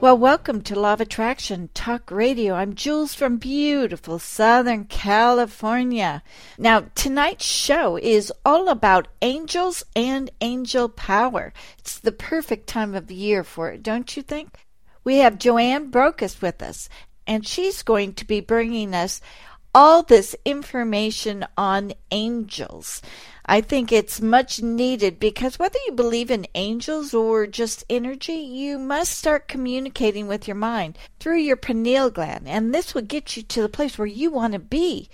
Well, welcome to Law of Attraction Talk Radio. I'm Jules from beautiful Southern California. Now, tonight's show is all about angels and angel power. It's the perfect time of year for it, don't you think? We have Joanne Brocas with us, and she's going to be bringing us all this information on angels. I think it's much needed because whether you believe in angels or just energy, you must start communicating with your mind through your pineal gland, and this will get you to the place where you want to be.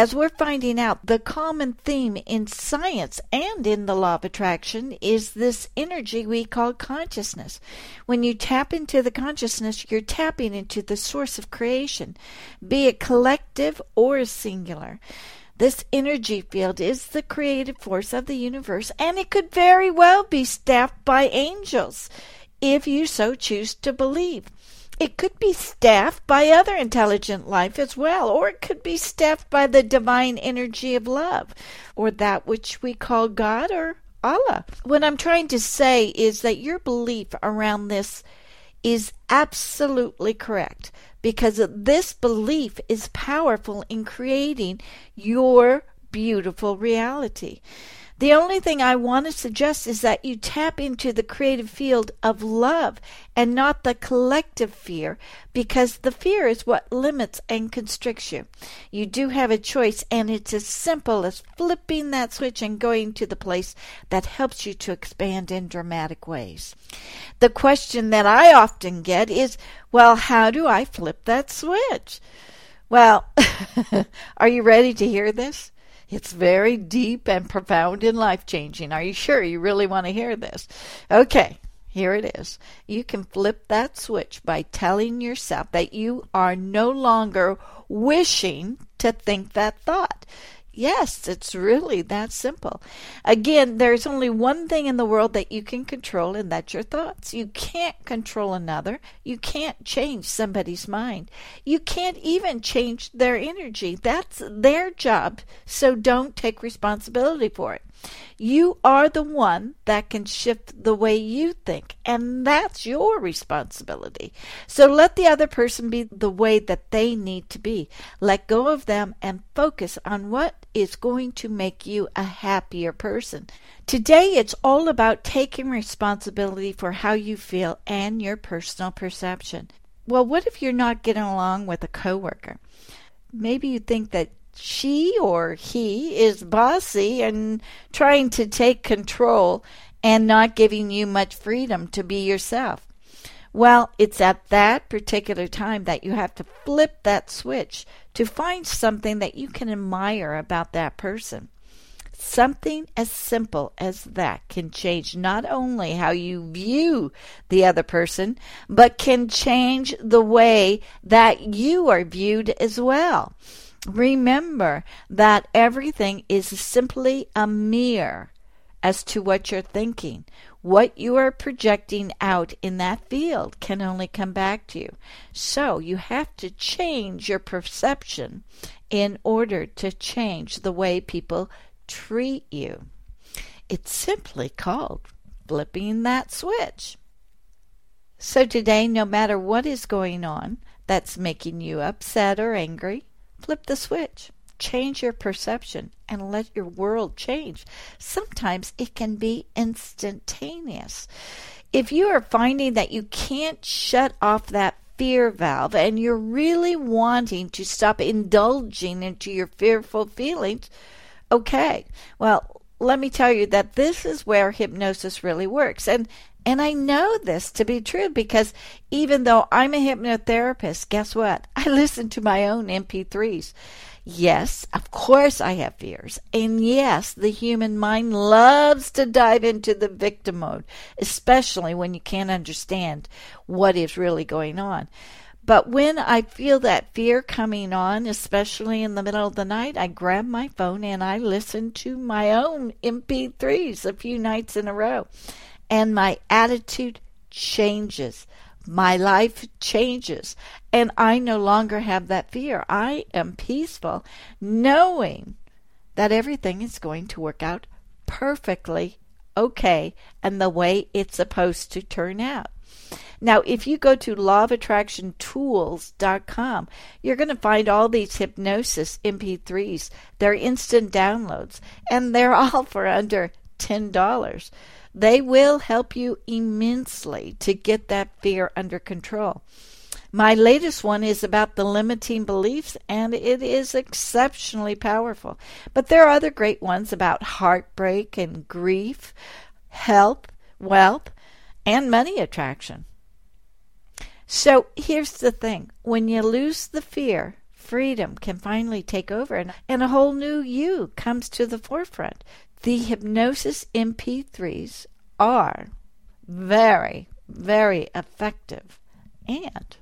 As we're finding out, the common theme in science and in the law of attraction is this energy we call consciousness. When you tap into the consciousness, you're tapping into the source of creation, be it collective or singular. This energy field is the creative force of the universe, and it could very well be staffed by angels if you so choose to believe. It could be staffed by other intelligent life as well, or it could be staffed by the divine energy of love, or that which we call God or Allah. What I'm trying to say is that your belief around this is absolutely correct because this belief is powerful in creating your beautiful reality. The only thing I want to suggest is that you tap into the creative field of love and not the collective fear, because the fear is what limits and constricts you. You do have a choice, and it's as simple as flipping that switch and going to the place that helps you to expand in dramatic ways. The question that I often get is well, how do I flip that switch? Well, are you ready to hear this? It's very deep and profound and life changing. Are you sure you really want to hear this? Okay, here it is. You can flip that switch by telling yourself that you are no longer wishing to think that thought. Yes, it's really that simple. Again, there's only one thing in the world that you can control, and that's your thoughts. You can't control another. You can't change somebody's mind. You can't even change their energy. That's their job. So don't take responsibility for it. You are the one that can shift the way you think, and that's your responsibility. So let the other person be the way that they need to be. Let go of them and focus on what is going to make you a happier person. Today, it's all about taking responsibility for how you feel and your personal perception. Well, what if you're not getting along with a coworker? Maybe you think that she or he is bossy and trying to take control and not giving you much freedom to be yourself. Well, it's at that particular time that you have to flip that switch to find something that you can admire about that person. Something as simple as that can change not only how you view the other person, but can change the way that you are viewed as well. Remember that everything is simply a mirror as to what you're thinking. What you are projecting out in that field can only come back to you. So you have to change your perception in order to change the way people treat you. It's simply called flipping that switch. So today, no matter what is going on that's making you upset or angry, Flip the switch. Change your perception and let your world change. Sometimes it can be instantaneous. If you are finding that you can't shut off that fear valve and you're really wanting to stop indulging into your fearful feelings, okay, well, let me tell you that this is where hypnosis really works. And and I know this to be true because even though I'm a hypnotherapist, guess what? I listen to my own MP3s. Yes, of course I have fears. And yes, the human mind loves to dive into the victim mode, especially when you can't understand what is really going on. But when I feel that fear coming on, especially in the middle of the night, I grab my phone and I listen to my own MP3s a few nights in a row. And my attitude changes. My life changes. And I no longer have that fear. I am peaceful, knowing that everything is going to work out perfectly okay and the way it's supposed to turn out. Now, if you go to lawofattractiontools.com, you're going to find all these hypnosis MP3s. They're instant downloads, and they're all for under $10. They will help you immensely to get that fear under control. My latest one is about the limiting beliefs, and it is exceptionally powerful. But there are other great ones about heartbreak and grief, health, wealth, and money attraction. So here's the thing when you lose the fear, freedom can finally take over and, and a whole new you comes to the forefront. The hypnosis MP3s are very, very effective and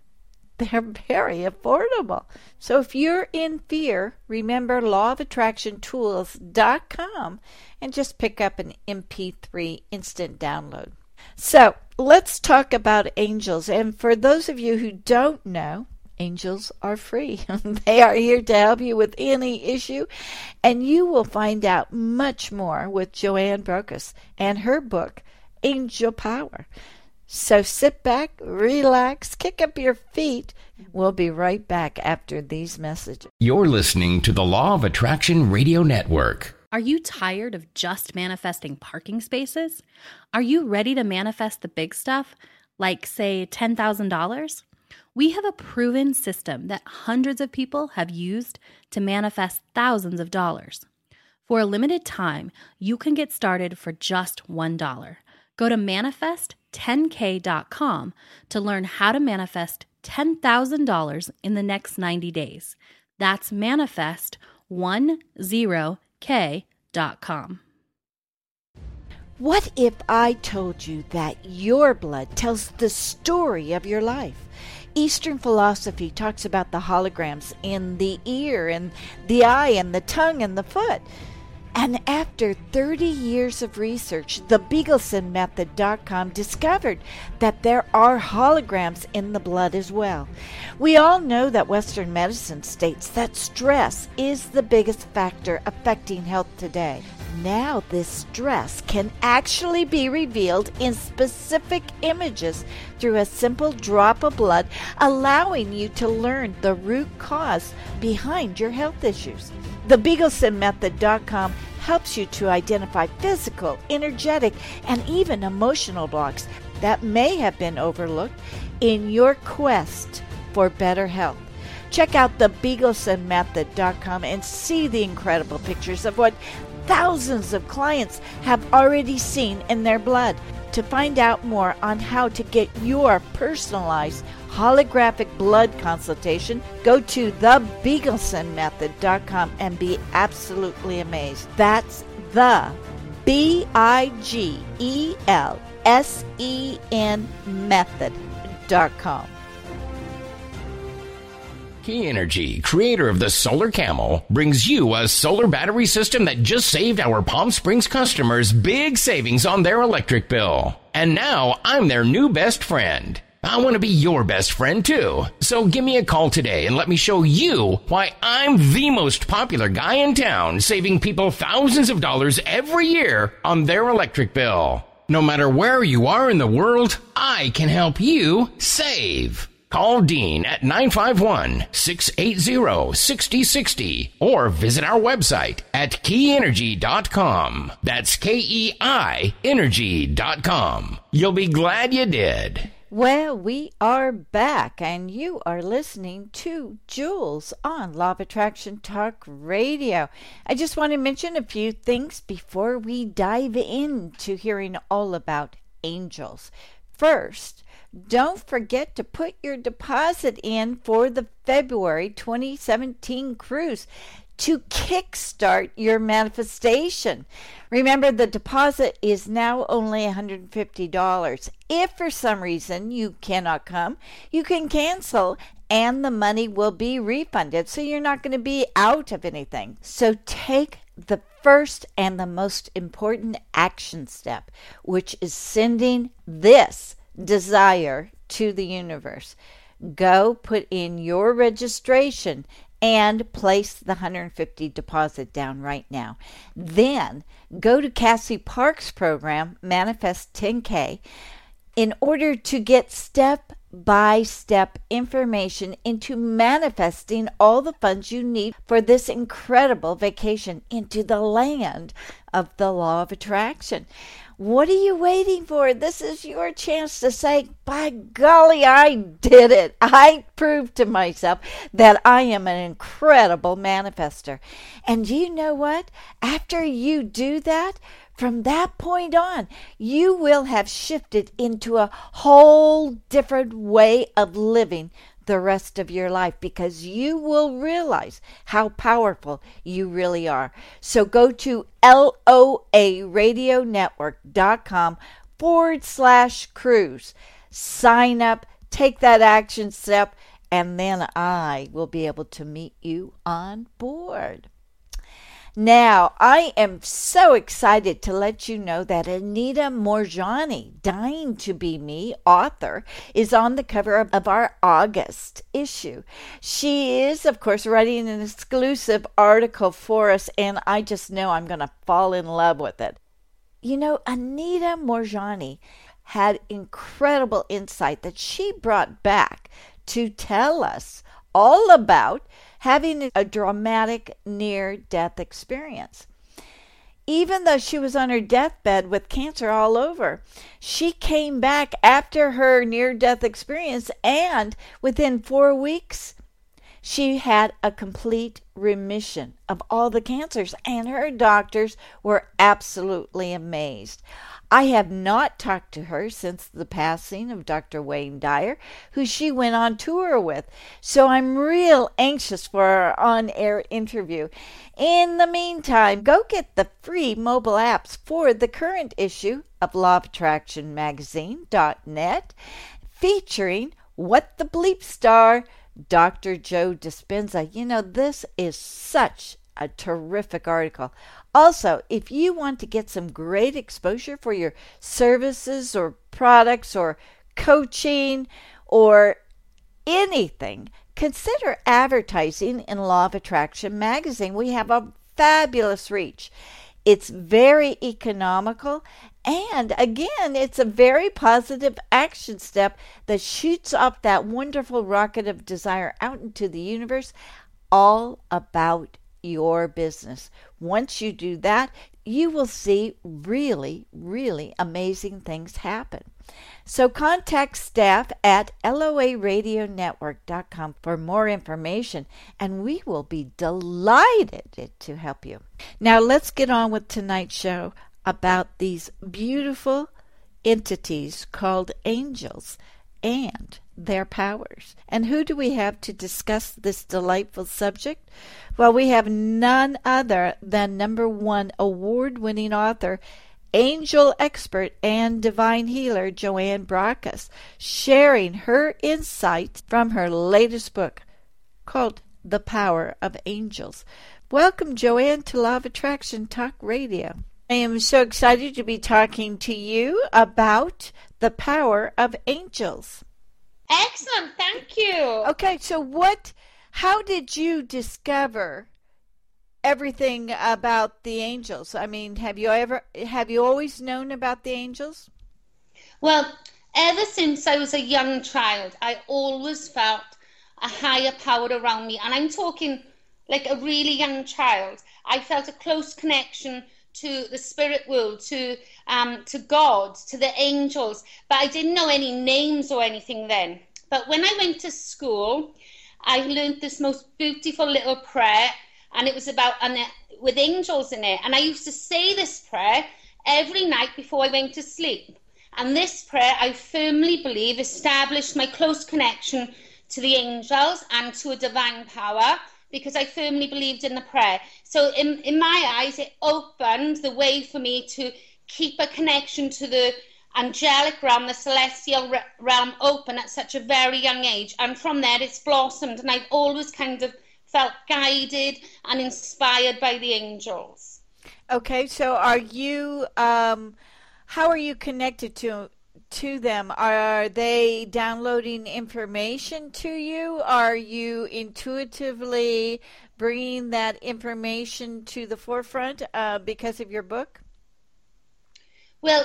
they're very affordable. So if you're in fear, remember lawofattractiontools.com and just pick up an MP3 instant download. So let's talk about angels. And for those of you who don't know, angels are free. they are here to help you with any issue. And you will find out much more with Joanne Brocas and her book, Angel Power. So sit back, relax, kick up your feet. We'll be right back after these messages. You're listening to the Law of Attraction Radio Network. Are you tired of just manifesting parking spaces? Are you ready to manifest the big stuff, like, say, $10,000? We have a proven system that hundreds of people have used to manifest thousands of dollars. For a limited time, you can get started for just $1. Go to manifest10k.com to learn how to manifest $10,000 in the next 90 days. That's manifest 10 k.com. What if I told you that your blood tells the story of your life? Eastern philosophy talks about the holograms in the ear and the eye and the tongue and the foot. And after 30 years of research, the BigelsenMethod.com discovered that there are holograms in the blood as well. We all know that Western medicine states that stress is the biggest factor affecting health today. Now, this stress can actually be revealed in specific images through a simple drop of blood, allowing you to learn the root cause behind your health issues. The BigelsenMethod.com helps you to identify physical, energetic, and even emotional blocks that may have been overlooked in your quest for better health. Check out the BigelsenMethod.com and see the incredible pictures of what thousands of clients have already seen in their blood. To find out more on how to get your personalized holographic blood consultation, go to thebigelsenmethod.com and be absolutely amazed. That's the B I G E L S E N method.com. Kei Energy, creator of the Solar Camel, brings you a solar battery system that just saved our Palm Springs customers big savings on their electric bill. And now I'm their new best friend. I want to be your best friend too. So give me a call today and let me show you why I'm the most popular guy in town, saving people thousands of dollars every year on their electric bill. No matter where you are in the world, I can help you save. Call Dean at 951-680-6060 or visit our website at keienergy.com. That's K-E-I energy.com. You'll be glad you did. Well, we are back, and you are listening to Jules on Law of Attraction Talk Radio. I just want to mention a few things before we dive into hearing all about angels. First, don't forget to put your deposit in for the February 2017 cruise. to kickstart your manifestation. Remember, the deposit is now only $150. If for some reason you cannot come, you can cancel and the money will be refunded. So you're not going to be out of anything. So take the first and the most important action step, which is sending this desire to the universe. Go put in your registration and place the 150 deposit down right now. Then go to Cassie Park's program, Manifest 10K, in order to get step by step information into manifesting all the funds you need for this incredible vacation into the land of the law of attraction. What are you waiting for? This is your chance to say, by golly, I did it. I proved to myself that I am an incredible manifester. And you know what? After you do that, from that point on, you will have shifted into a whole different way of living the rest of your life because you will realize how powerful you really are. So go to loaradionetwork.com forward slash cruise. Sign up, take that action step, and then I will be able to meet you on board. Now, I am so excited to let you know that Anita Moorjani, Dying to Be Me, author, is on the cover of our August issue. She is, of course, writing an exclusive article for us, and I just know I'm going to fall in love with it. You know, Anita Moorjani had incredible insight that she brought back to tell us all about having a dramatic near death experience. Even though she was on her deathbed with cancer all over, she came back after her near death experience, and within four weeks, she had a complete remission of all the cancers, and her doctors were absolutely amazed. I have not talked to her since the passing of Dr. Wayne Dyer, who she went on tour with, so I'm real anxious for our on air interview. In the meantime, go get the free mobile apps for the current issue of Law of Attraction Magazine.net featuring What the Bleep Star, Dr. Joe Dispenza. You know, this is such a terrific article. Also, if you want to get some great exposure for your services or products or coaching or anything, consider advertising in Law of Attraction magazine. We have a fabulous reach. It's very economical. And again, it's a very positive action step that shoots up that wonderful rocket of desire out into the universe, all about your business. Once you do that, you will see really, really amazing things happen. So contact staff at loaradionetwork.com for more information, and we will be delighted to help you. Now, let's get on with tonight's show about these beautiful entities called angels and their powers. And who do we have to discuss this delightful subject? Well, we have none other than number one award winning author, angel expert, and divine healer Joanne Brocas, sharing her insights from her latest book called The Power of Angels. Welcome, Joanne, to Law of Attraction Talk Radio. I am so excited to be talking to you about the power of angels. Excellent, thank you. Okay, so what how did you discover everything about the angels? I mean, have you ever have you always known about the angels? Well, ever since I was a young child, I always felt a higher power around me, and I'm talking like a really young child. I felt a close connection to the spirit world, to um, to God, to the angels, but I didn't know any names or anything then. But when I went to school, I learned this most beautiful little prayer, and it was about and with angels in it. And I used to say this prayer every night before I went to sleep. And this prayer, I firmly believe, established my close connection to the angels and to a divine power because I firmly believed in the prayer. So in, in my eyes, it opened the way for me to keep a connection to the angelic realm, the celestial realm open at such a very young age. And from there, it's blossomed. And I've always kind of felt guided and inspired by the angels. Okay, so are you, um, how are you connected to to them? Are they downloading information to you? Are you intuitively bringing that information to the forefront uh, because of your book? Well,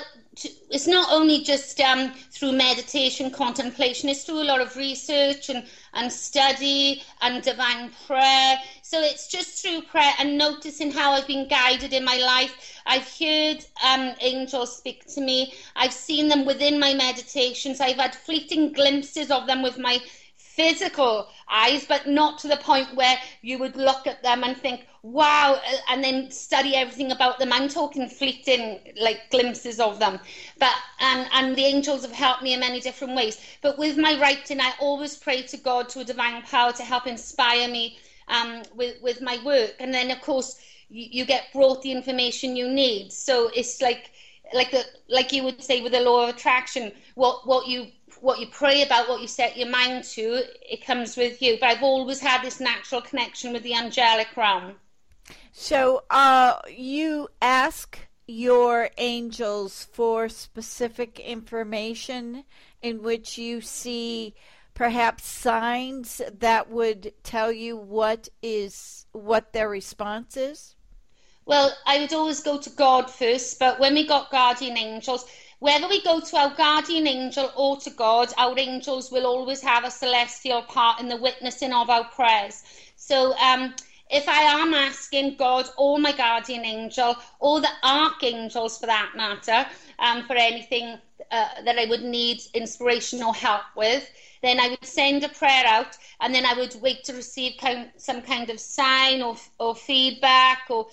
it's not only just um, through meditation, contemplation, it's through a lot of research and, and study and divine prayer. So it's just through prayer and noticing how I've been guided in my life. I've heard um, angels speak to me, I've seen them within my meditations, I've had fleeting glimpses of them with my physical eyes, but not to the point where you would look at them and think, wow, and then study everything about them. I'm talking fleeting, like glimpses of them. But and and the angels have helped me in many different ways. But with my writing, I always pray to God to a divine power to help inspire me um, with with my work. And then of course you, you get brought the information you need. So it's like like the like you would say with the law of attraction, what what you what you pray about, what you set your mind to, it comes with you. But I've always had this natural connection with the angelic realm. So, uh, you ask your angels for specific information in which you see perhaps signs that would tell you what is what their response is? Well, I would always go to God first, but when we got guardian angels, whether we go to our guardian angel or to God, our angels will always have a celestial part in the witnessing of our prayers. So, um, if I am asking God or my guardian angel or the archangels for that matter um, for anything uh, that I would need inspiration or help with, then I would send a prayer out and then I would wait to receive some kind of sign or, or feedback or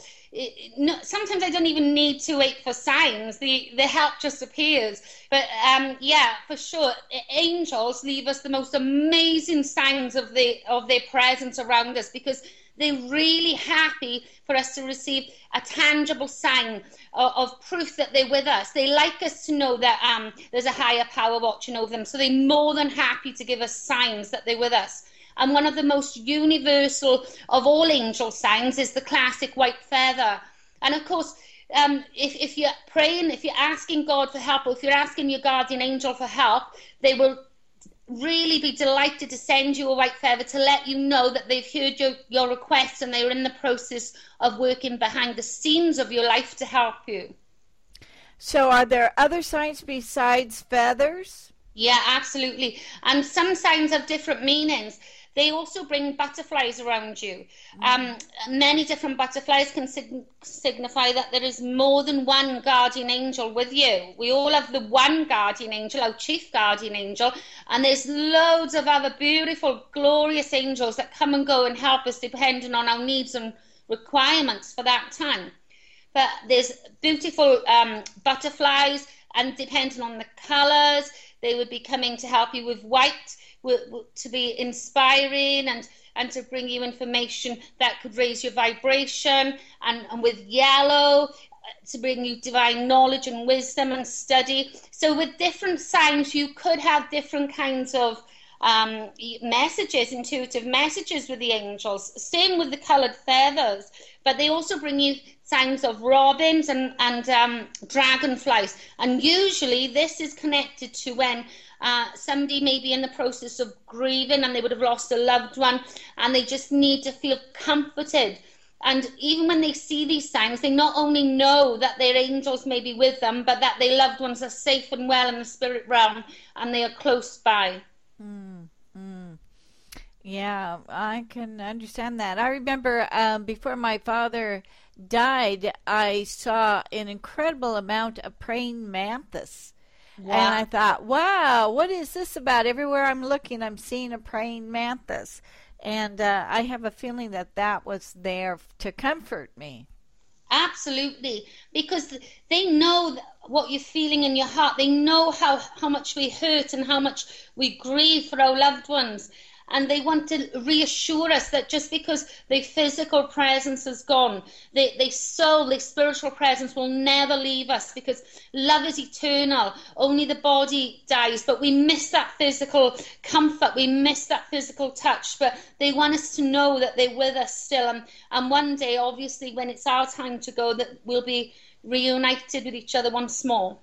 no, sometimes I don't even need to wait for signs. The the help just appears. But um, yeah, for sure, angels leave us the most amazing signs of the of their presence around us because they're really happy for us to receive a tangible sign of, of, proof that they're with us. They like us to know that um, there's a higher power watching over them. So they're more than happy to give us signs that they're with us. And one of the most universal of all angel signs is the classic white feather. And of course, um, if, if you're praying, if you're asking God for help, or if you're asking your guardian angel for help, they will really be delighted to send you a white feather to let you know that they've heard your, your request and they're in the process of working behind the scenes of your life to help you. So, are there other signs besides feathers? Yeah, absolutely. And some signs have different meanings. They also bring butterflies around you. Um, many different butterflies can sig- signify that there is more than one guardian angel with you. We all have the one guardian angel, our chief guardian angel, and there's loads of other beautiful, glorious angels that come and go and help us depending on our needs and requirements for that time. But there's beautiful um, butterflies, and depending on the colours, they would be coming to help you with white to be inspiring and and to bring you information that could raise your vibration and, and with yellow uh, to bring you divine knowledge and wisdom and study so with different signs you could have different kinds of um, messages, intuitive messages with the angels. Same with the coloured feathers, but they also bring you signs of robins and, and um, dragonflies. And usually this is connected to when uh, somebody may be in the process of grieving and they would have lost a loved one and they just need to feel comforted. And even when they see these signs, they not only know that their angels may be with them, but that their loved ones are safe and well in the spirit realm and they are close by. Mm. Yeah, I can understand that. I remember um, before my father died, I saw an incredible amount of praying mantis Wow. And I thought, wow, what is this about? Everywhere I'm looking, I'm seeing a praying mantis. And uh, I have a feeling that that was there to comfort me. Absolutely, because they know what you're feeling in your heart. They know how, how much we hurt and how much we grieve for our loved ones. And they want to reassure us that just because their physical presence is gone, their, soul, their spiritual presence will never leave us because love is eternal. Only the body dies, but we miss that physical comfort, we miss that physical touch. But they want us to know that they're with us still, and, and one day, obviously, when it's our time to go, that we'll be reunited with each other once more.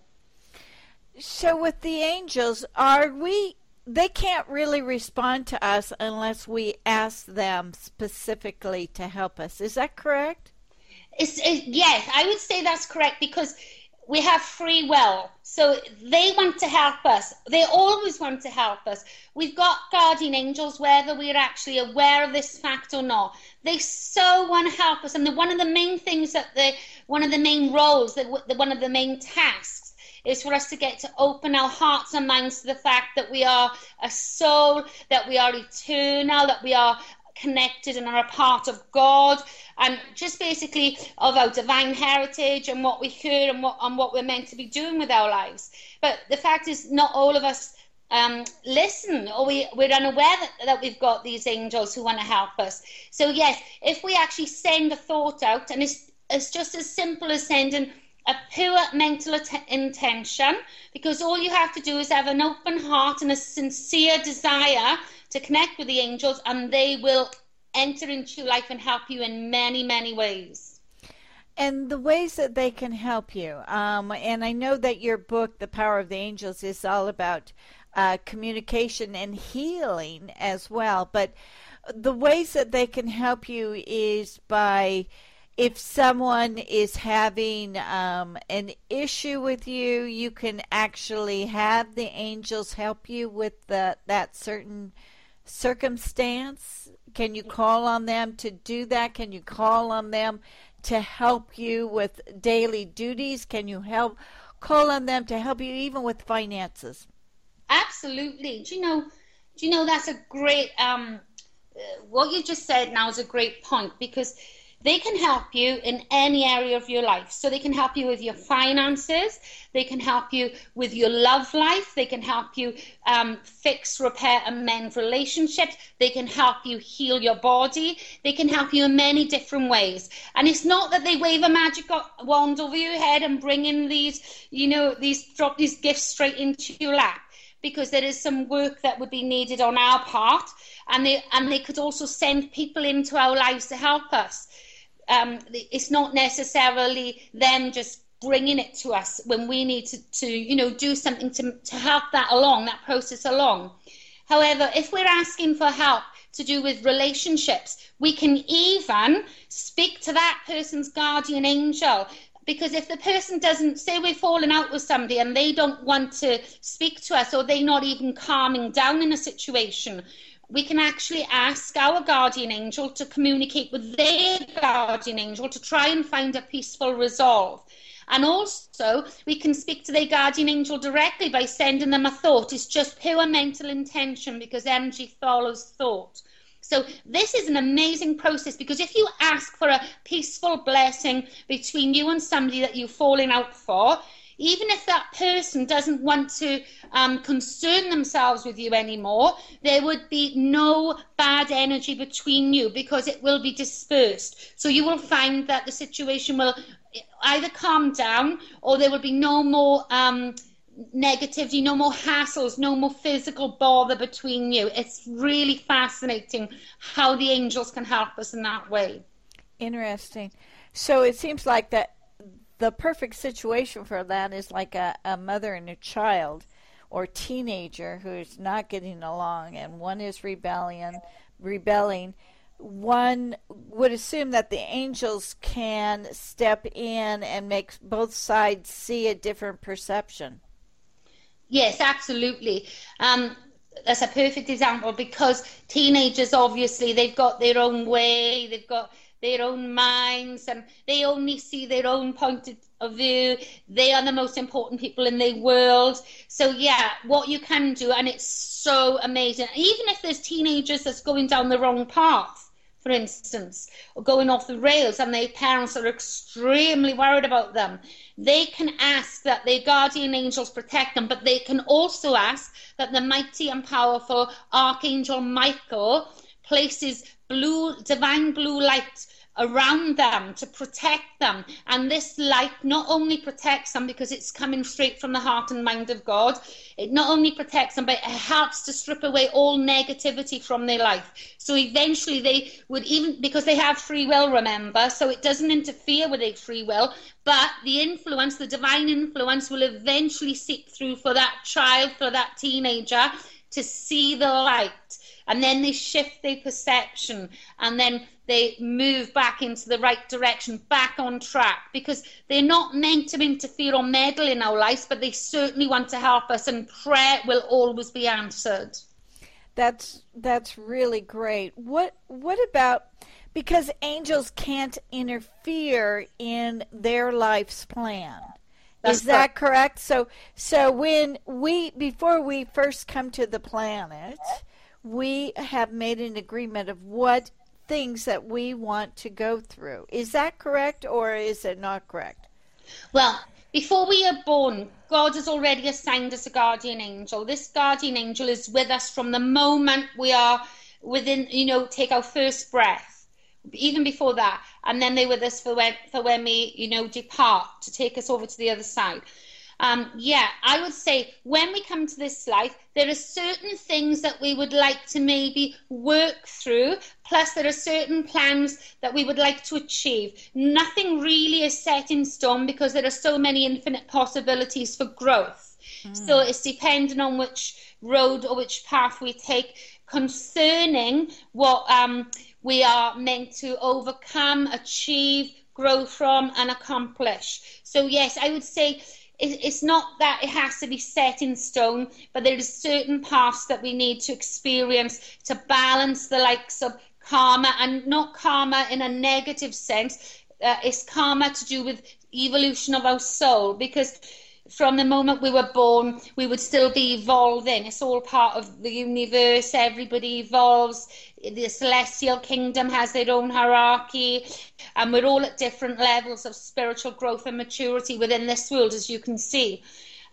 So, with the angels, are we? They can't really respond to us unless we ask them specifically to help us. Is that correct? It's, it, yes, I would say that's correct because we have free will. So they want to help us. They always want to help us. We've got guardian angels, whether we're actually aware of this fact or not. They so want to help us. And the, one of the main things that they, one of the main roles, that one of the main tasks is for us to get to open our hearts and minds to the fact that we are a soul, that we are eternal, that we are connected and are a part of God, and just basically of our divine heritage and what we hear and what and what we're meant to be doing with our lives. But the fact is, not all of us um, listen or we, we're unaware that, that we've got these angels who want to help us. So, yes, if we actually send a thought out, and it's, it's just as simple as sending a pure mental intention because all you have to do is have an open heart and a sincere desire to connect with the angels and they will enter into life and help you in many many ways. And the ways that they can help you um, and i know that your book the power of the angels is all about uh, communication and healing as well but the ways that they can help you is by if someone is having um, an issue with you, you can actually have the angels help you with the, that certain circumstance. Can you call on them to do that? Can you call on them to help you with daily duties? Can you help call on them to help you even with finances? Absolutely. Do you know? Do you know that's a great um, uh, what you just said now is a great point because they can help you in any area of your life. So they can help you with your finances, they can help you with your love life, they can help you um, fix, repair, and mend relationships, they can help you heal your body, they can help you in many different ways. And it's not that they wave a magic wand over your head and bring in these, you know, these drop these gifts straight into your lap because there is some work that would be needed on our part. And they and they could also send people into our lives to help us um, it's not necessarily them just bringing it to us when we need to, to you know do something to, to help that along that process along. However if we're asking for help to do with relationships we can even speak to that person's guardian angel. Because if the person doesn't say we're falling out with somebody and they don't want to speak to us or they're not even calming down in a situation we can actually ask our guardian angel to communicate with their guardian angel to try and find a peaceful resolve. And also, we can speak to their guardian angel directly by sending them a thought. It's just pure mental intention because energy follows thought. So, this is an amazing process because if you ask for a peaceful blessing between you and somebody that you've fallen out for, even if that person doesn't want to um, concern themselves with you anymore, there would be no bad energy between you because it will be dispersed. So you will find that the situation will either calm down or there will be no more. Um, negativity, no more hassles, no more physical bother between you. It's really fascinating how the angels can help us in that way. Interesting. So it seems like that the perfect situation for that is like a, a mother and a child or teenager who's not getting along and one is rebellion rebelling. One would assume that the angels can step in and make both sides see a different perception. Yes absolutely. Um, that's a perfect example because teenagers obviously they've got their own way they've got their own minds and they only see their own point of view. They are the most important people in the world. So, yeah, what you can do, and it's so amazing. Even if there's teenagers that's going down the wrong path, for instance, or going off the rails and their parents are extremely worried about them, they can ask that their guardian angels protect them, but they can also ask that the mighty and powerful Archangel Michael places blue, divine blue light around them to protect them. And this light not only protects them because it's coming straight from the heart and mind of God, it not only protects them, but it helps to strip away all negativity from their life. So eventually they would even, because they have free will, remember, so it doesn't interfere with their free will, but the influence, the divine influence, will eventually seep through for that child, for that teenager to see the light and then they shift their perception and then they move back into the right direction, back on track, because they're not meant to interfere or meddle in our lives, but they certainly want to help us, and prayer will always be answered. That's that's really great. What what about because angels can't interfere in their life's plan? That's Is that correct? So so when we before we first come to the planet, we have made an agreement of what things that we want to go through. Is that correct or is it not correct? Well, before we are born, God has already assigned us a guardian angel. This guardian angel is with us from the moment we are within, you know, take our first breath, even before that, and then they're with us for when for when we, you know, depart to take us over to the other side. Um, yeah, I would say when we come to this life, there are certain things that we would like to maybe work through, plus there are certain plans that we would like to achieve. Nothing really is set in stone because there are so many infinite possibilities for growth. Mm. So it's depending on which road or which path we take concerning what um, we are meant to overcome, achieve, grow from, and accomplish. So, yes, I would say it's not that it has to be set in stone, but there are certain paths that we need to experience to balance the likes of karma and not karma in a negative sense. Uh, it's karma to do with evolution of our soul because from the moment we were born, we would still be evolving. It's all part of the universe. Everybody evolves. The celestial kingdom has their own hierarchy, and we're all at different levels of spiritual growth and maturity within this world, as you can see.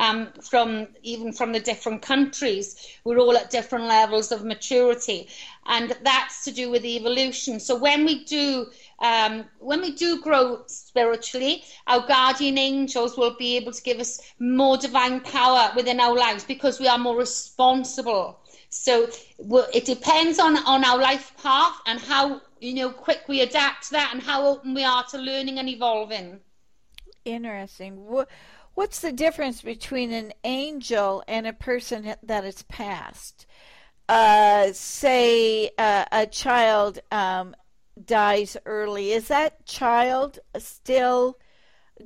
Um, from even from the different countries, we're all at different levels of maturity, and that's to do with evolution. So when we do um, when we do grow spiritually, our guardian angels will be able to give us more divine power within our lives because we are more responsible. So it depends on, on our life path and how you know quick we adapt to that and how open we are to learning and evolving. Interesting. What's the difference between an angel and a person that is passed? Uh, say uh, a child um, dies early, is that child still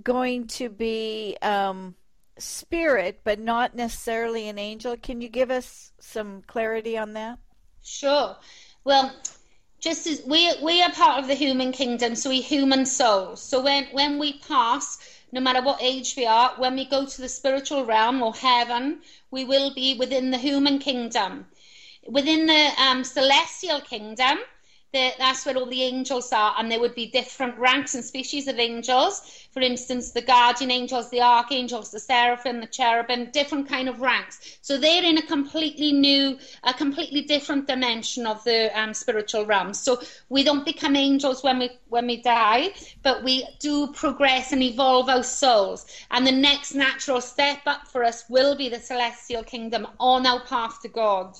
going to be um, spirit, but not necessarily an angel? Can you give us some clarity on that? Sure. Well, just as we we are part of the human kingdom, so we human souls. So when when we pass, no matter what age we are, when we go to the spiritual realm or heaven, we will be within the human kingdom. Within the um, celestial kingdom, the, that's where all the angels are, and there would be different ranks and species of angels. For instance, the guardian angels, the archangels, the seraphim, the cherubim, different kind of ranks. So they're in a completely new, a completely different dimension of the um, spiritual realm. So we don't become angels when we when we die, but we do progress and evolve our souls. And the next natural step up for us will be the celestial kingdom on our path to God.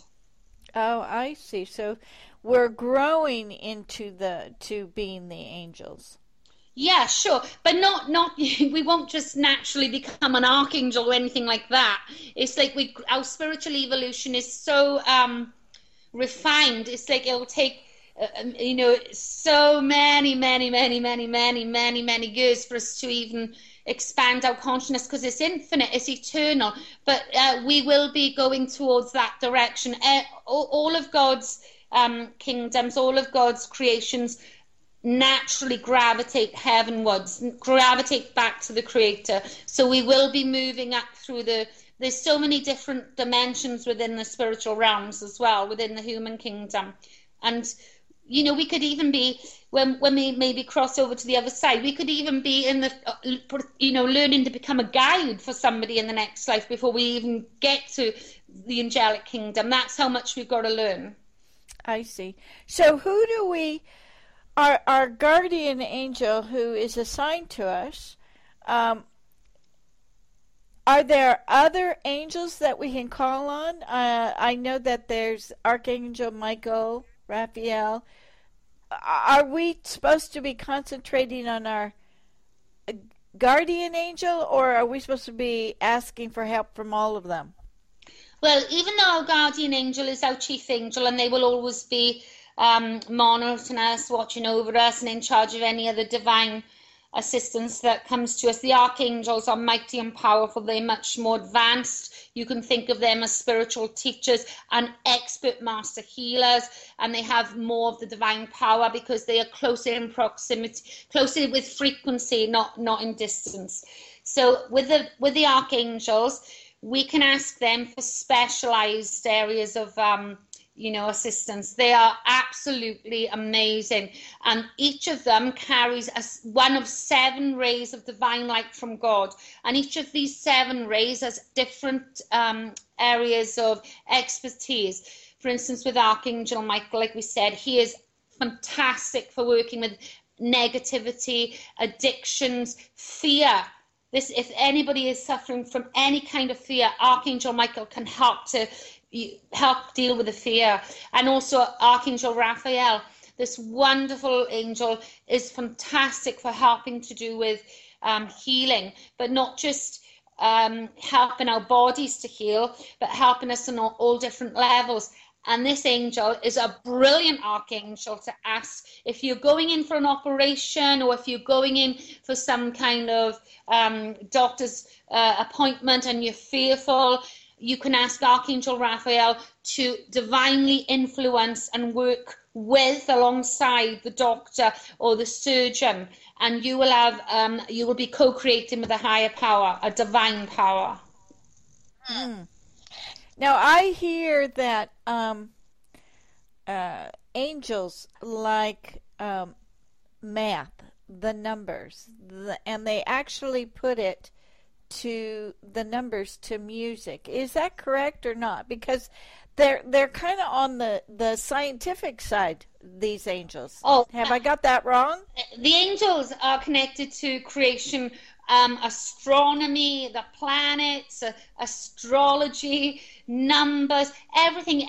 Oh, I see. So we're growing into the to being the angels. Yeah, sure, but not not we won't just naturally become an archangel or anything like that. It's like we our spiritual evolution is so um, refined. It's like it'll take uh, um, you know so many, many, many, many, many, many, many years for us to even expand our consciousness because it's infinite, it's eternal. But uh, we will be going towards that direction. Uh, all, all of God's um, kingdoms, all of God's creations naturally gravitate heavenwards, gravitate back to the Creator. So we will be moving up through the. There's so many different dimensions within the spiritual realms as well, within the human kingdom, and you know, we could even be when when we maybe cross over to the other side, we could even be in the uh, you know learning to become a guide for somebody in the next life before we even get to the angelic kingdom. That's how much we've got to learn. I see. So who do we our our guardian angel who is assigned to us? Um, are there other angels that we can call on? Uh, I know that there's Archangel Michael, Raphael. Are we supposed to be concentrating on our guardian angel, or are we supposed to be asking for help from all of them? Well, even though our guardian angel is our chief angel, and they will always be um, monitoring us, watching over us, and in charge of any other divine assistance that comes to us. The archangels are mighty and powerful. They're much more advanced. You can think of them as spiritual teachers and expert master healers, and they have more of the divine power because they are closer in proximity, closer with frequency, not not in distance. So with the with the archangels, we can ask them for specialized areas of um, you know, assistants. They are absolutely amazing. And each of them carries a, one of seven rays of divine light from God. And each of these seven rays has different um, areas of expertise. For instance, with Archangel Michael, like we said, he is fantastic for working with negativity, addictions, fear. This, if anybody is suffering from any kind of fear, Archangel Michael can help to help deal with the fear. And also Archangel Raphael, this wonderful angel, is fantastic for helping to do with um, healing, but not just um, helping our bodies to heal, but helping us on all, all different levels. And this angel is a brilliant archangel to ask if you're going in for an operation or if you're going in for some kind of um, doctor's uh, appointment and you're fearful you can ask Archangel Raphael to divinely influence and work with alongside the doctor or the surgeon and you will have um, you will be co-creating with a higher power a divine power mm. Now i hear that um, uh, angels like um, math the numbers the, and they actually put it to the numbers to music. Is that correct or not? Because they're they're kind of on the the scientific side. These angels. Oh, have I got that wrong? The angels are connected to creation, um, astronomy, the planets, uh, astrology, numbers, everything.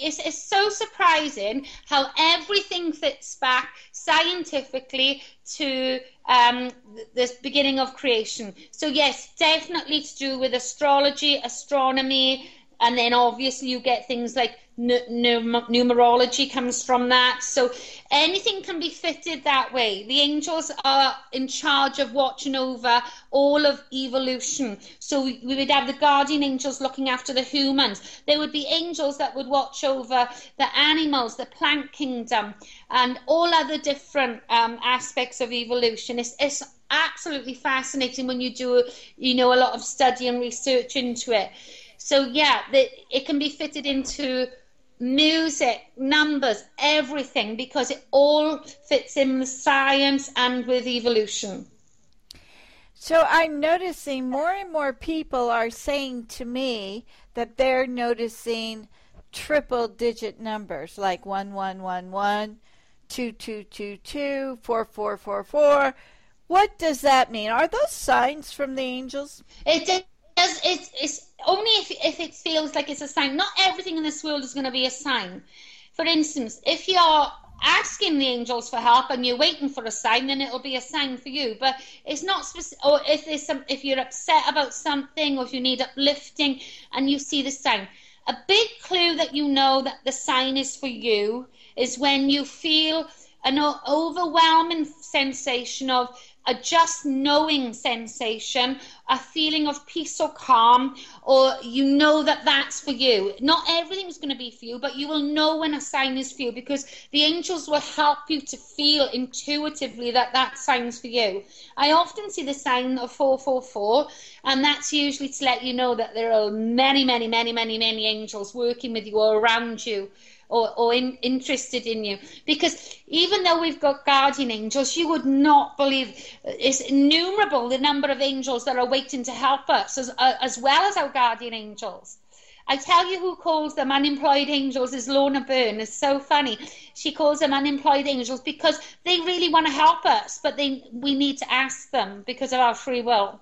It's, it's so surprising how everything fits back scientifically to um, the beginning of creation. So, yes, definitely to do with astrology, astronomy, and then obviously you get things like numerology comes from that. So anything can be fitted that way. The angels are in charge of watching over all of evolution. So we would have the guardian angels looking after the humans. There would be angels that would watch over the animals, the plant kingdom, and all other different um, aspects of evolution. It's, it's absolutely fascinating when you do, you know, a lot of study and research into it. So yeah, the, it can be fitted into music, numbers, everything, because it all fits in with science and with evolution. So I'm noticing more and more people are saying to me that they're noticing triple digit numbers like 1111, 2222, 4444. What does that mean? Are those signs from the angels? It It's, it's only if, if it feels like it's a sign. Not everything in this world is going to be a sign. For instance, if you're asking the angels for help and you're waiting for a sign, then it'll be a sign for you. But it's not specific. Or if there's some, if you're upset about something, or if you need uplifting, and you see the sign, a big clue that you know that the sign is for you is when you feel an overwhelming sensation of a just knowing sensation, a feeling of peace or calm, or you know that that's for you. Not everything's going to be for you, but you will know when a sign is for you because the angels will help you to feel intuitively that that sign's for you. I often see the sign of 444, and that's usually to let you know that there are many, many, many, many, many angels working with you or around you or, or in, interested in you. Because even though we've got guardian angels, you would not believe it's innumerable the number of angels that are waiting to help us, as, uh, as well as our guardian angels. I tell you who calls them unemployed angels is Lorna Byrne. It's so funny. She calls them unemployed angels because they really want to help us, but they we need to ask them because of our free will.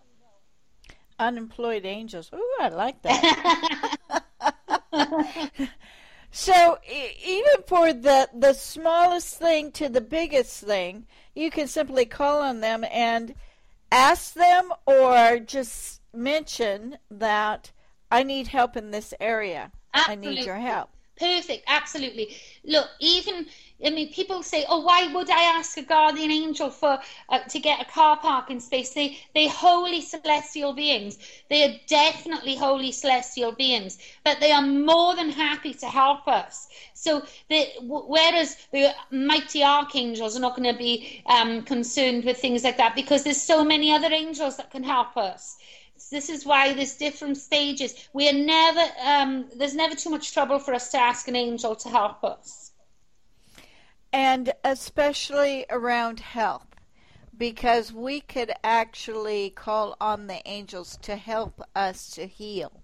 Unemployed angels. Ooh, I like that. so even for the the smallest thing to the biggest thing, you can simply call on them and ask them or just mention that I need help in this area. Absolutely. I need your help. Perfect, absolutely. Look, even I mean, people say, "Oh, why would I ask a guardian angel for uh, to get a car parking space?" They they holy celestial beings. They are definitely holy celestial beings, but they are more than happy to help us. So, the, whereas the mighty archangels are not going to be um, concerned with things like that because there's so many other angels that can help us. This is why there's different stages. We are never um, there's never too much trouble for us to ask an angel to help us. And especially around health, because we could actually call on the angels to help us to heal.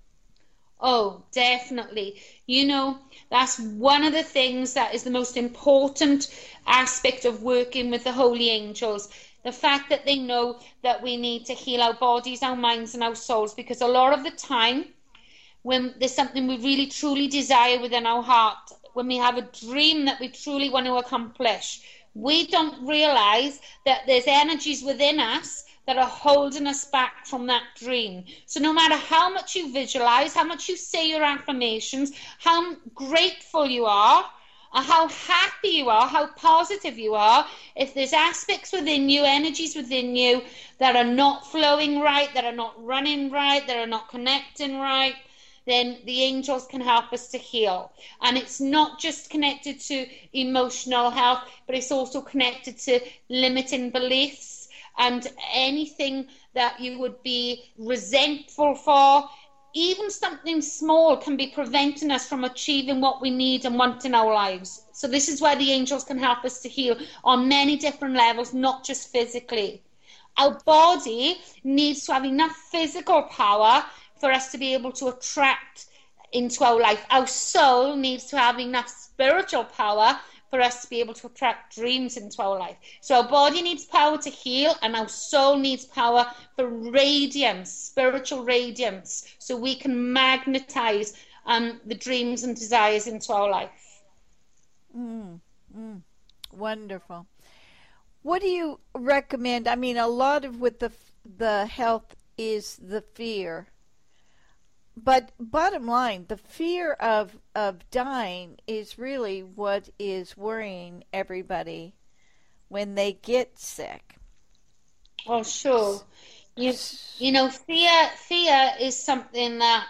Oh, definitely. You know, that's one of the things that is the most important aspect of working with the holy angels the fact that they know that we need to heal our bodies, our minds, and our souls, because a lot of the time, when there's something we really truly desire within our heart, when we have a dream that we truly want to accomplish, we don't realize that there's energies within us that are holding us back from that dream. So, no matter how much you visualize, how much you say your affirmations, how grateful you are, how happy you are, how positive you are, if there's aspects within you, energies within you that are not flowing right, that are not running right, that are not connecting right, then the angels can help us to heal. And it's not just connected to emotional health, but it's also connected to limiting beliefs and anything that you would be resentful for even something small can be preventing us from achieving what we need and want in our lives. So, this is where the angels can help us to heal on many different levels, not just physically. Our body needs to have enough physical power for us to be able to attract into our life. Our soul needs to have enough spiritual power for us to be able to attract dreams into our life. So our body needs power to heal, and our soul needs power for radiance, spiritual radiance, so we can magnetize um, the dreams and desires into our life. Mm, mm, wonderful. What do you recommend? I mean, a lot of with the the health is the fear but bottom line, the fear of of dying is really what is worrying everybody when they get sick. Oh, sure. You you know, fear fear is something that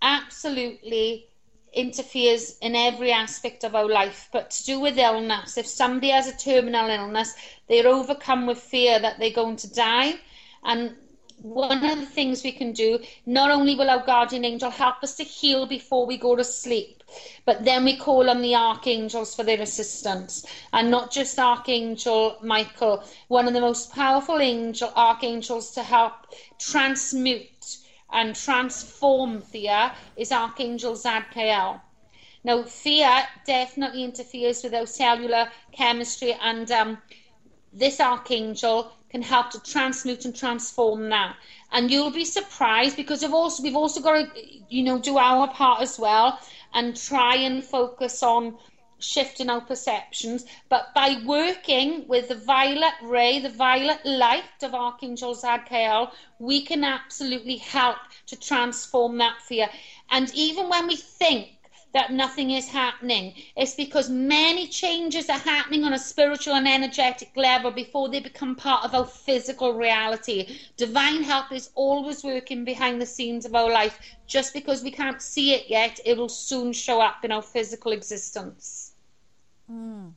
absolutely interferes in every aspect of our life. But to do with illness, if somebody has a terminal illness, they're overcome with fear that they're going to die. And one of the things we can do, not only will our guardian angel help us to heal before we go to sleep, but then we call on the archangels for their assistance. And not just Archangel Michael, one of the most powerful angel archangels to help transmute and transform fear is Archangel Zadkiel. Now, fear definitely interferes with our cellular chemistry, and um, this archangel can help to transmute and transform that. And you'll be surprised because we've also we've also got to you know do our part as well and try and focus on shifting our perceptions. But by working with the violet ray, the violet light of Archangel Zadkiel, we can absolutely help to transform that fear. And even when we think that nothing is happening. It's because many changes are happening on a spiritual and energetic level before they become part of our physical reality. Divine help is always working behind the scenes of our life. Just because we can't see it yet, it will soon show up in our physical existence. Mm.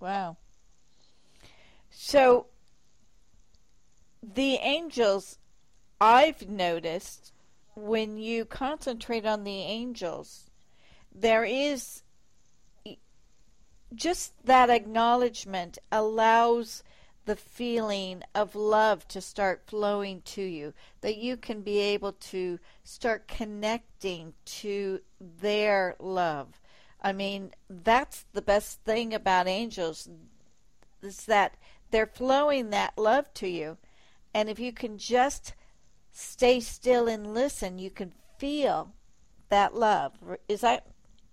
Wow. So, the angels, I've noticed when you concentrate on the angels, there is just that acknowledgement allows the feeling of love to start flowing to you, that you can be able to start connecting to their love. I mean, that's the best thing about angels is that they're flowing that love to you. And if you can just stay still and listen, you can feel that love. Is that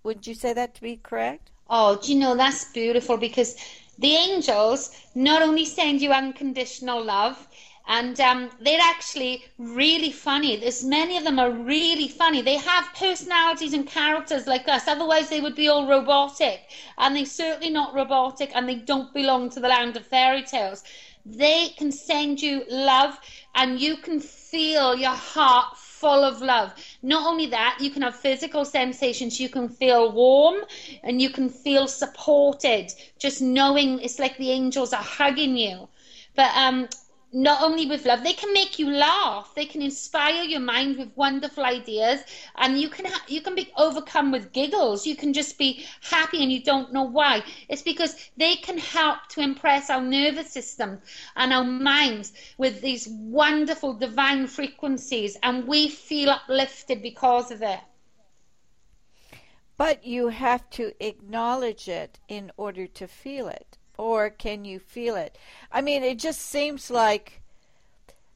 would you say that to be correct? Oh, do you know that's beautiful because the angels not only send you unconditional love, and um, they're actually really funny. There's many of them are really funny. They have personalities and characters like us. Otherwise, they would be all robotic, and they're certainly not robotic, and they don't belong to the land of fairy tales. They can send you love, and you can feel your heart full of love. Not only that, you can have physical sensations. You can feel warm and you can feel supported. Just knowing it's like the angels are hugging you. But um, not only with love, they can make you laugh. They can inspire your mind with wonderful ideas, and you can ha- you can be overcome with giggles. You can just be happy, and you don't know why. It's because they can help to impress our nervous system and our minds with these wonderful divine frequencies, and we feel uplifted because of it. But you have to acknowledge it in order to feel it or can you feel it? I mean, it just seems like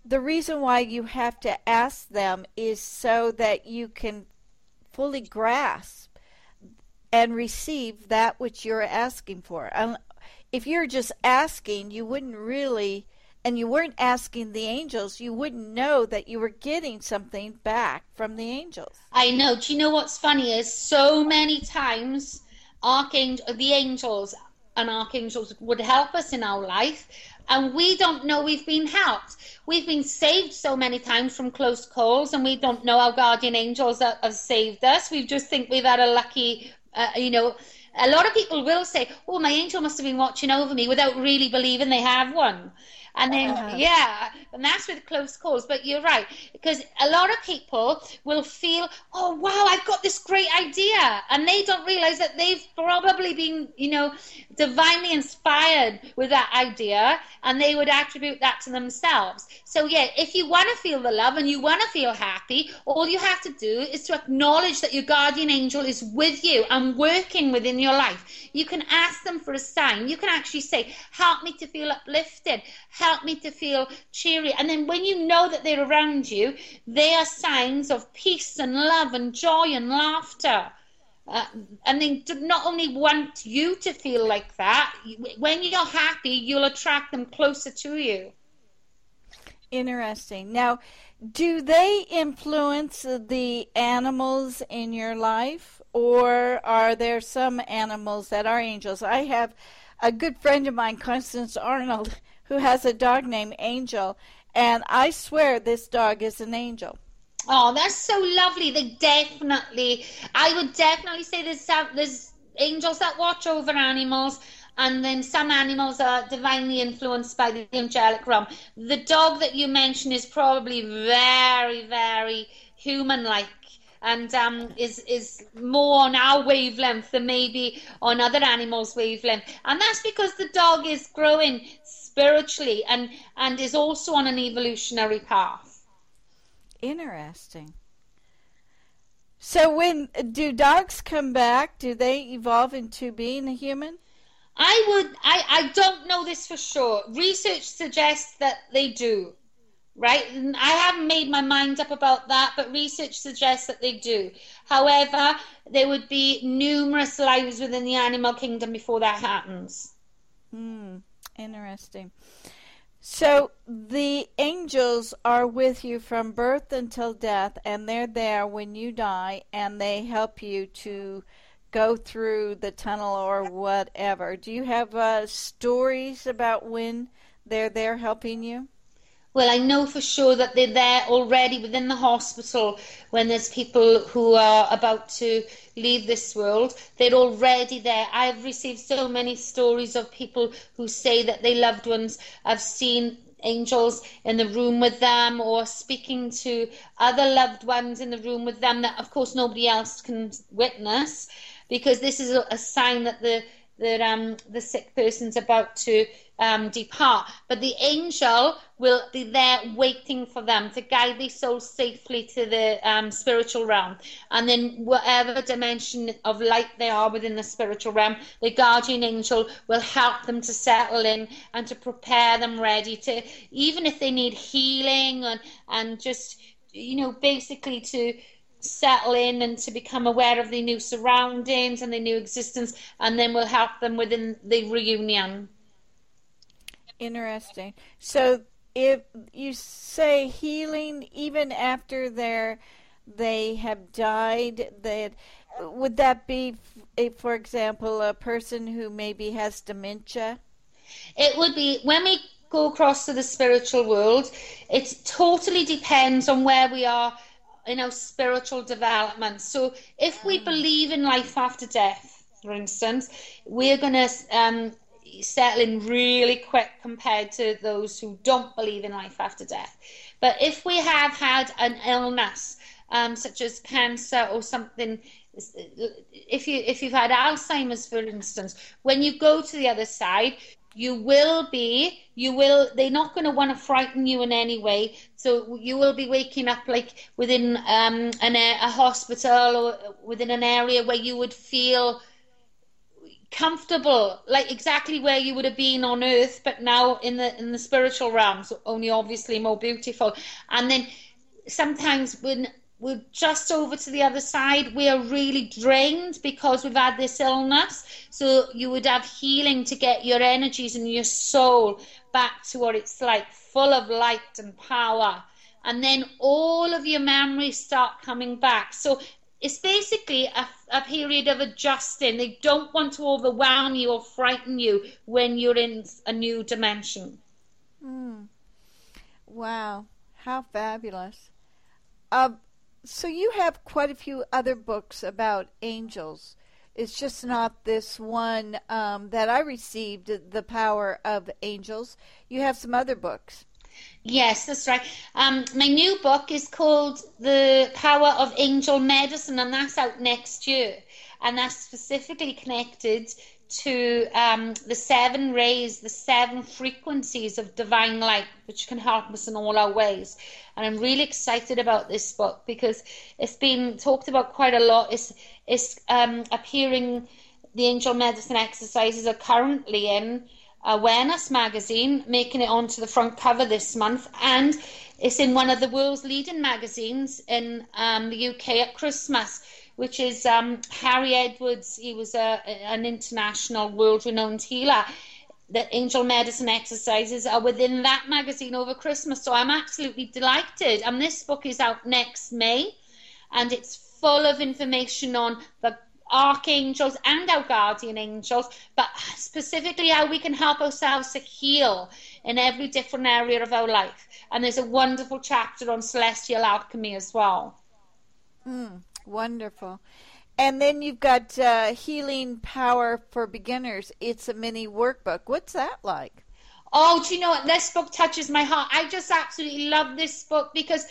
the reason why you have to ask them is so that you can fully grasp and receive that which you're asking for. If you're just asking, you wouldn't really, and you weren't asking the angels, you wouldn't know that you were getting something back from the angels. I know. Do you know what's funny is so many times archangel the angels and archangels would help us in our life and we don't know we've been helped. We've been saved so many times from close calls, and we don't know our guardian angels have, have saved us. We just think we've had a lucky, uh, you know. A lot of people will say, "Oh, my angel must have been watching over me," without really believing they have one. And then, uh-huh. yeah, and that's with close calls. But you're right, because a lot of people will feel, oh, wow, I've got this great idea. And they don't realize that they've probably been, you know, divinely inspired with that idea and they would attribute that to themselves. So, yeah, if you want to feel the love and you want to feel happy, all you have to do is to acknowledge that your guardian angel is with you and working within your life. You can ask them for a sign. You can actually say, help me to feel uplifted help me to feel cheery. And then when you know that they're around you, they are signs of peace and love and joy and laughter. Uh, and they not only want you to feel like that, when you're happy, you'll attract them closer to you. Interesting. Now, do they influence the animals in your life, or are there some animals that are angels? I have a good friend of mine, Constance Arnold who has a dog named Angel, and I swear this dog is an angel. Oh, that's so lovely. They definitely, I would definitely say there's there's angels that watch over animals, and then some animals are divinely influenced by the angelic realm. The dog that you mentioned is probably very, very human-like and um, is is more on our wavelength than maybe on other animals' wavelength, and that's because the dog is growing spiritually and and is also on an evolutionary path. Interesting. So when do dogs come back? Do they evolve into being a human? I would I, I don't know this for sure. Research suggests that they do. Right? I haven't made my mind up about that, but research suggests that they do. However, there would be numerous lives within the animal kingdom before that happens. Hmm. Interesting. So the angels are with you from birth until death, and they're there when you die, and they help you to go through the tunnel or whatever. Do you have uh, stories about when they're there helping you? Well, I know for sure that they're there already within the hospital when there's people who are about to leave this world. They're already there. I've received so many stories of people who say that their loved ones have seen angels in the room with them or speaking to other loved ones in the room with them that, of course, nobody else can witness because this is a sign that the that um, the sick person's about to um, depart. But the angel will be there waiting for them to guide their soul safely to the um, spiritual realm. And then, whatever dimension of light they are within the spiritual realm, the guardian angel will help them to settle in and to prepare them ready to, even if they need healing and, and just, you know, basically to settle in and to become aware of the new surroundings and the new existence, and then we'll help them within the reunion. Interesting. So if you say healing even after they're they have died, that would that be, for example, a person who maybe has dementia? It would be when we go across to the spiritual world. It totally depends on where we are in our spiritual development. So if we mm. believe in life after death, for instance, we're going to um, settling really quick compared to those who don't believe in life after death. But if we have had an illness, um, such as cancer or something, if you if you've had Alzheimer's, for instance, when you go to the other side, you will be you will they're not going to want to frighten you in any way so you will be waking up like within um an, a hospital or within an area where you would feel comfortable, like exactly where you would have been on earth, but now in the in the spiritual realms, only obviously more beautiful. And then sometimes when we're just over to the other side, we are really drained because we've had this illness. So you would have healing to get your energies and your soul back to what it's like, full of light and power. And then all of your memories start coming back. So it's basically a, a period of adjusting. They don't want to overwhelm you or frighten you when you're in a new dimension. Mm. Wow, how fabulous! Uh, so you have quite a few other books about angels. It's just not this one um, that I received, The Power of Angels. You have some other books. Yes, that's right. Um, my new book is called The Power of Angel Medicine, and that's out next year. And that's specifically connected to um, the seven rays, the seven frequencies of divine light, which can help us in all our ways. And I'm really excited about this book because it's been talked about quite a lot. It's, it's um, appearing, the angel medicine exercises are currently in Awareness magazine, making it onto the front cover this month, and it's in one of the world's leading magazines in um, the UK at Christmas, which is um, Harry Edwards. He was a, an international, world renowned healer. The angel medicine exercises are within that magazine over Christmas, so I'm absolutely delighted. And this book is out next May, and it's full of information on the archangels and our guardian angels, but specifically how we can help ourselves to heal in every different area of our life. And there's a wonderful chapter on celestial alchemy as well. Mm, wonderful. And then you've got uh, Healing Power for Beginners. It's a mini workbook. What's that like? Oh, do you know what? This book touches my heart. I just absolutely love this book because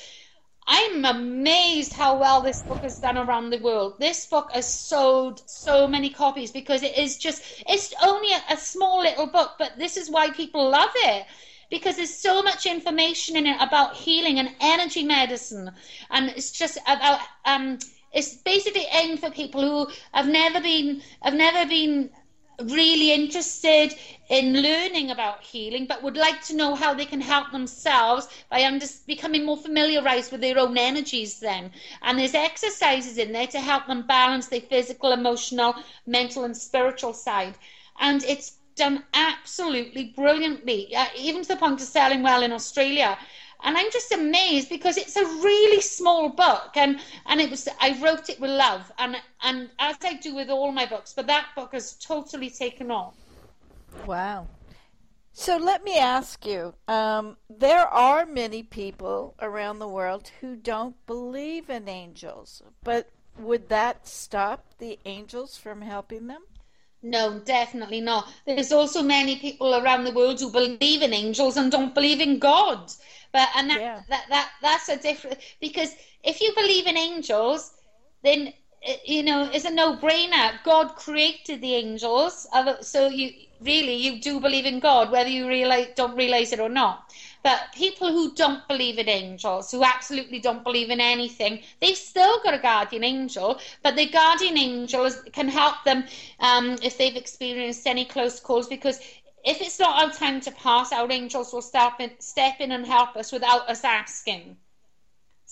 I'm amazed how well this book has done around the world. This book has sold so many copies because it is just, it's only a, a small little book, but this is why people love it because there's so much information in it about healing and energy medicine. And it's just about, um, it's basically aimed for people who have never been, have never been really interested in learning about healing but would like to know how they can help themselves by under- becoming more familiarized with their own energies then. And there's exercises in there to help them balance their physical emotional mental and spiritual side. And it's done absolutely brilliantly uh, even to the point of selling well in australia and I'm just amazed because it's a really small book, and and it was I wrote it with love, and and as I do with all my books, but that book has totally taken off. Wow. So let me ask you: um, there are many people around the world who don't believe in angels, but would that stop the angels from helping them? No, definitely not. There's also many people around the world who believe in angels and don't believe in God. But and that, yeah. that that that's a different because if you believe in angels, then eh, you know, it's a no-brainer. God created the angels, so you really you do believe in God, whether you realize don't realize it or not. But people who don't believe in angels, who absolutely don't believe in anything, they've still got a guardian angel. But the guardian angel is, can help them um, if they've experienced any close calls, because if it's not our time to pass, our angels will step in, step in and help us without us asking.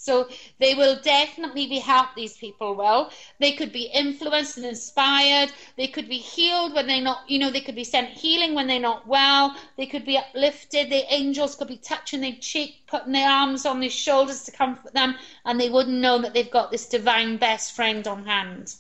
So they will definitely be helped, these people will. They could be influenced and inspired. They could be healed when they're not, you know, they could be sent healing when they're not well. They could be uplifted. The angels could be touching their cheek, putting their arms on their shoulders to comfort them, and they wouldn't know that they've got this divine best friend on hand.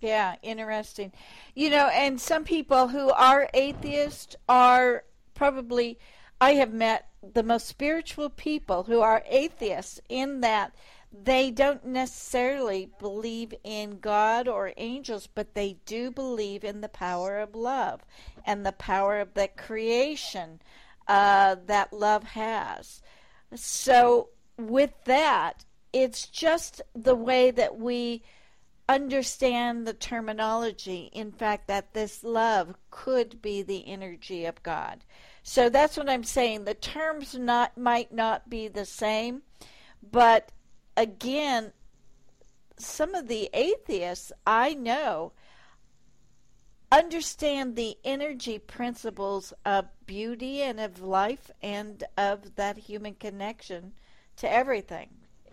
Yeah, interesting. You know, and some people who are atheists are probably, I have met the most spiritual people who are atheists in that they don't necessarily believe in God or angels, but they do believe in the power of love and the power of the creation uh, that love has. So, with that, it's just the way that we understand the terminology, in fact, that this love could be the energy of God. So that's what I'm saying. The terms not might not be the same, but again, some of the atheists I know understand the energy principles of beauty and of life and of that human connection to everything.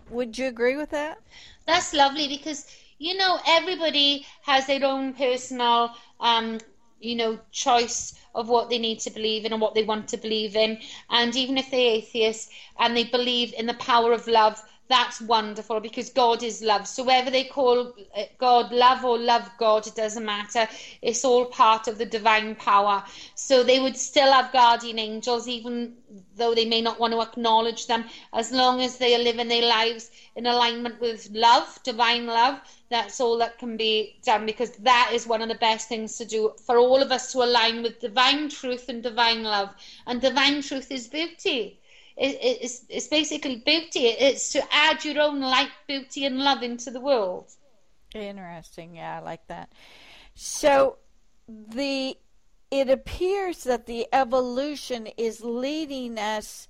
Would you agree with that? That's lovely because you know everybody has their own personal um, you know choice of what they need to believe in and what they want to believe in. And even if they're atheists and they believe in the power of love, that's wonderful because God is love. So whether they call uh, God love or love God, it doesn't matter. It's all part of the divine power. So they would still have guardian angels, even though they may not want to acknowledge them, as long as they are living their lives in alignment with love, divine love that's all that can be done because that is one of the best things to do for all of us to align with divine truth and divine love. And divine truth is beauty. It, it's, it's basically beauty. It's to add your own light, beauty, and love into the world. Interesting. Yeah, I like that. So the it appears that the evolution is leading us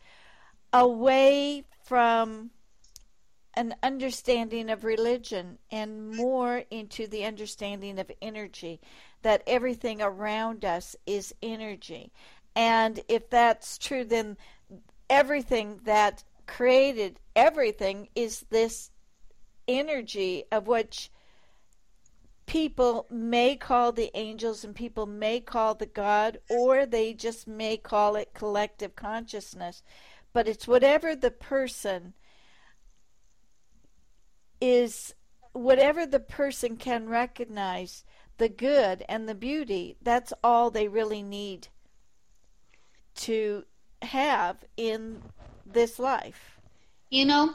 away from an understanding of religion and more into the understanding of energy, that everything around us is energy. And if that's true, then everything that created everything is this energy of which people may call the angels and people may call the God, or they just may call it collective consciousness. But it's whatever the person is whatever the person can recognize the good and the beauty, that's all they really need to have in this life. You know,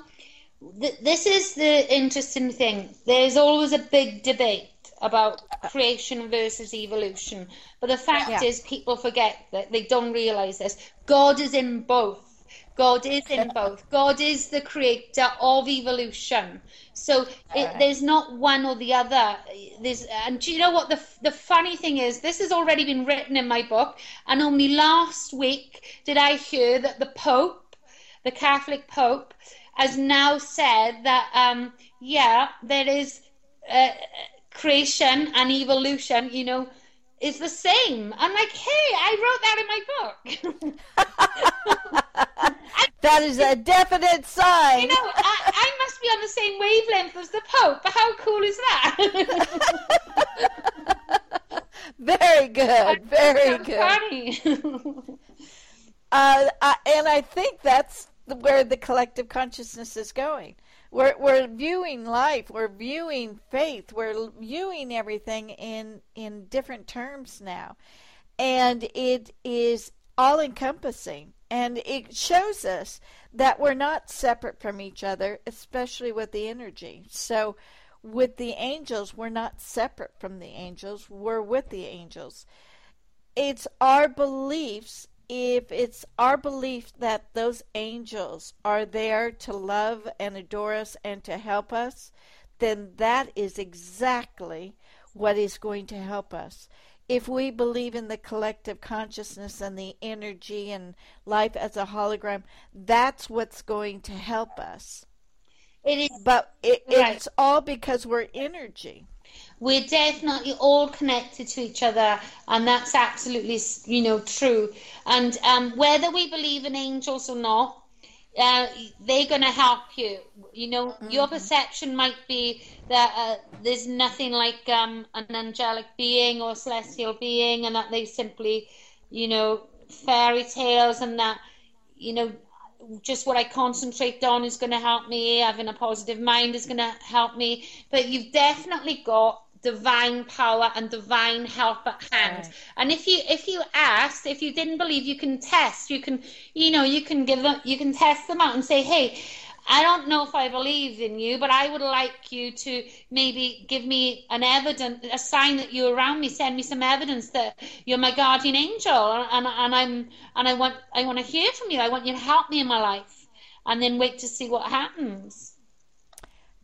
th- this is the interesting thing. There's always a big debate about creation versus evolution. But the fact yeah. is, people forget that they don't realize this. God is in both. God is in both. God is the creator of evolution. So it, there's not one or the other. There's, and do you know what the the funny thing is? This has already been written in my book, and only last week did I hear that the Pope, the Catholic Pope, has now said that um, yeah, there is uh, creation and evolution. You know, is the same. I'm like, hey, I wrote that in my book. that is a definite sign. You know, I, I, must be on the same wavelength as the Pope. How cool is that? very good. Very good. uh, I, and I think that's where the collective consciousness is going. We're, we're viewing life, we're viewing faith, we're viewing everything in, in different terms now. And it is all encompassing. And it shows us that we're not separate from each other, especially with the energy. So, with the angels, we're not separate from the angels, we're with the angels. It's our beliefs if it's our belief that those angels are there to love and adore us and to help us, then that is exactly what is going to help us. If we believe in the collective consciousness and the energy and life as a hologram, that's what's going to help us. It is, But it, Right. it's all because we're energy. We're definitely all connected to each other, and that's absolutely, you know, true. And um, whether we believe in angels or not, uh, they're going to help you. You know, your perception might be that uh, there's nothing like um, an angelic being or celestial being, and that they simply, you know, fairy tales, and that, you know, just what I concentrate on is going to help me. Having a positive mind is going to help me. But you've definitely got divine power and divine help at hand. Right. And if you if you asked, if you didn't believe, you can test. You can you know you can give them you can test them out and say, hey. I don't know if I believe in you, but I would like you to maybe give me an evidence, a sign that you're around me. Send me some evidence that you're my guardian angel, and, and I'm and I want I want to hear from you. I want you to help me in my life, and then wait to see what happens.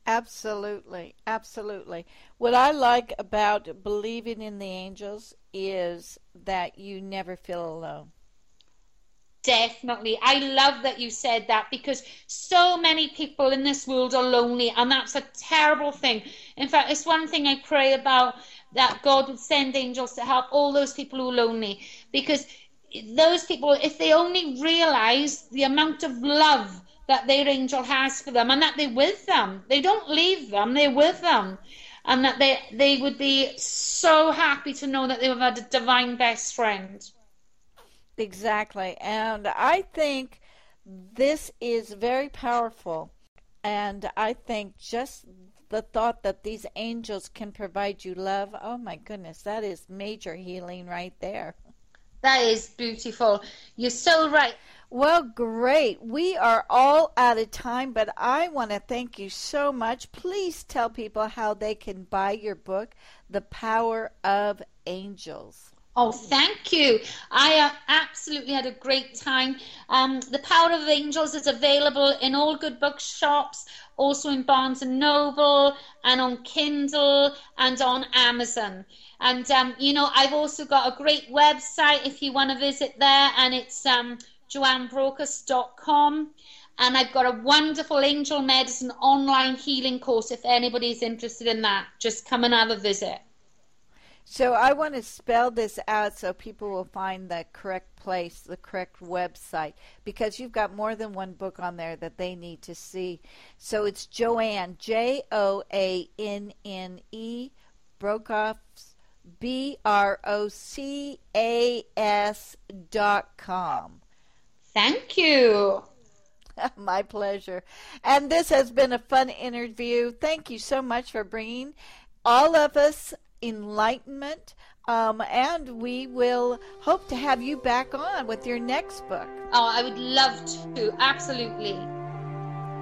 Absolutely, absolutely. What I like about believing in the angels is that you never feel alone. Definitely. I love that you said that because so many people in this world are lonely, and that's a terrible thing. In fact, it's one thing I pray about that God would send angels to help all those people who are lonely because those people, if they only realize the amount of love that their angel has for them and that they're with them, they don't leave them, they're with them. And that they, they would be so happy to know that they have had a divine best friend. Exactly. And I think this is very powerful. And I think just the thought that these angels can provide you love, oh my goodness, that is major healing right there. That is beautiful. You're so right. Well, great. We are all out of time, but I want to thank you so much. Please tell people how they can buy your book, The Power of Angels. Oh, thank you. I uh, absolutely had a great time. Um, the Power of Angels is available in all good bookshops, also in Barnes and Noble, and on Kindle and on Amazon. And um, you know, I've also got a great website if you want to visit there, and it's um. And I've got a wonderful angel medicine online healing course if anybody's interested in that. Just come and have a visit. So I want to spell this out so people will find the correct place, the correct website, because you've got more than one book on there that they need to see. So it's Joanne, J O A N N E, Brocas, B R O C A S dot com. Thank you. My pleasure. And this has been a fun interview. Thank you so much for bringing all of us enlightenment. Um, and we will hope to have you back on with your next book. Oh, I would love to. Absolutely.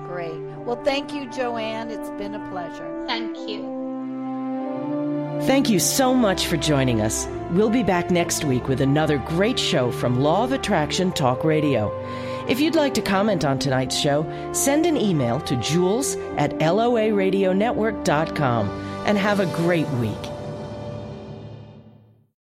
Great. Well, thank you, Joanne. It's been a pleasure. Thank you. Thank you so much for joining us. We'll be back next week with another great show from Law of Attraction Talk Radio. If you'd like to comment on tonight's show, send an email to jewels at loaradionetwork.com and have a great week.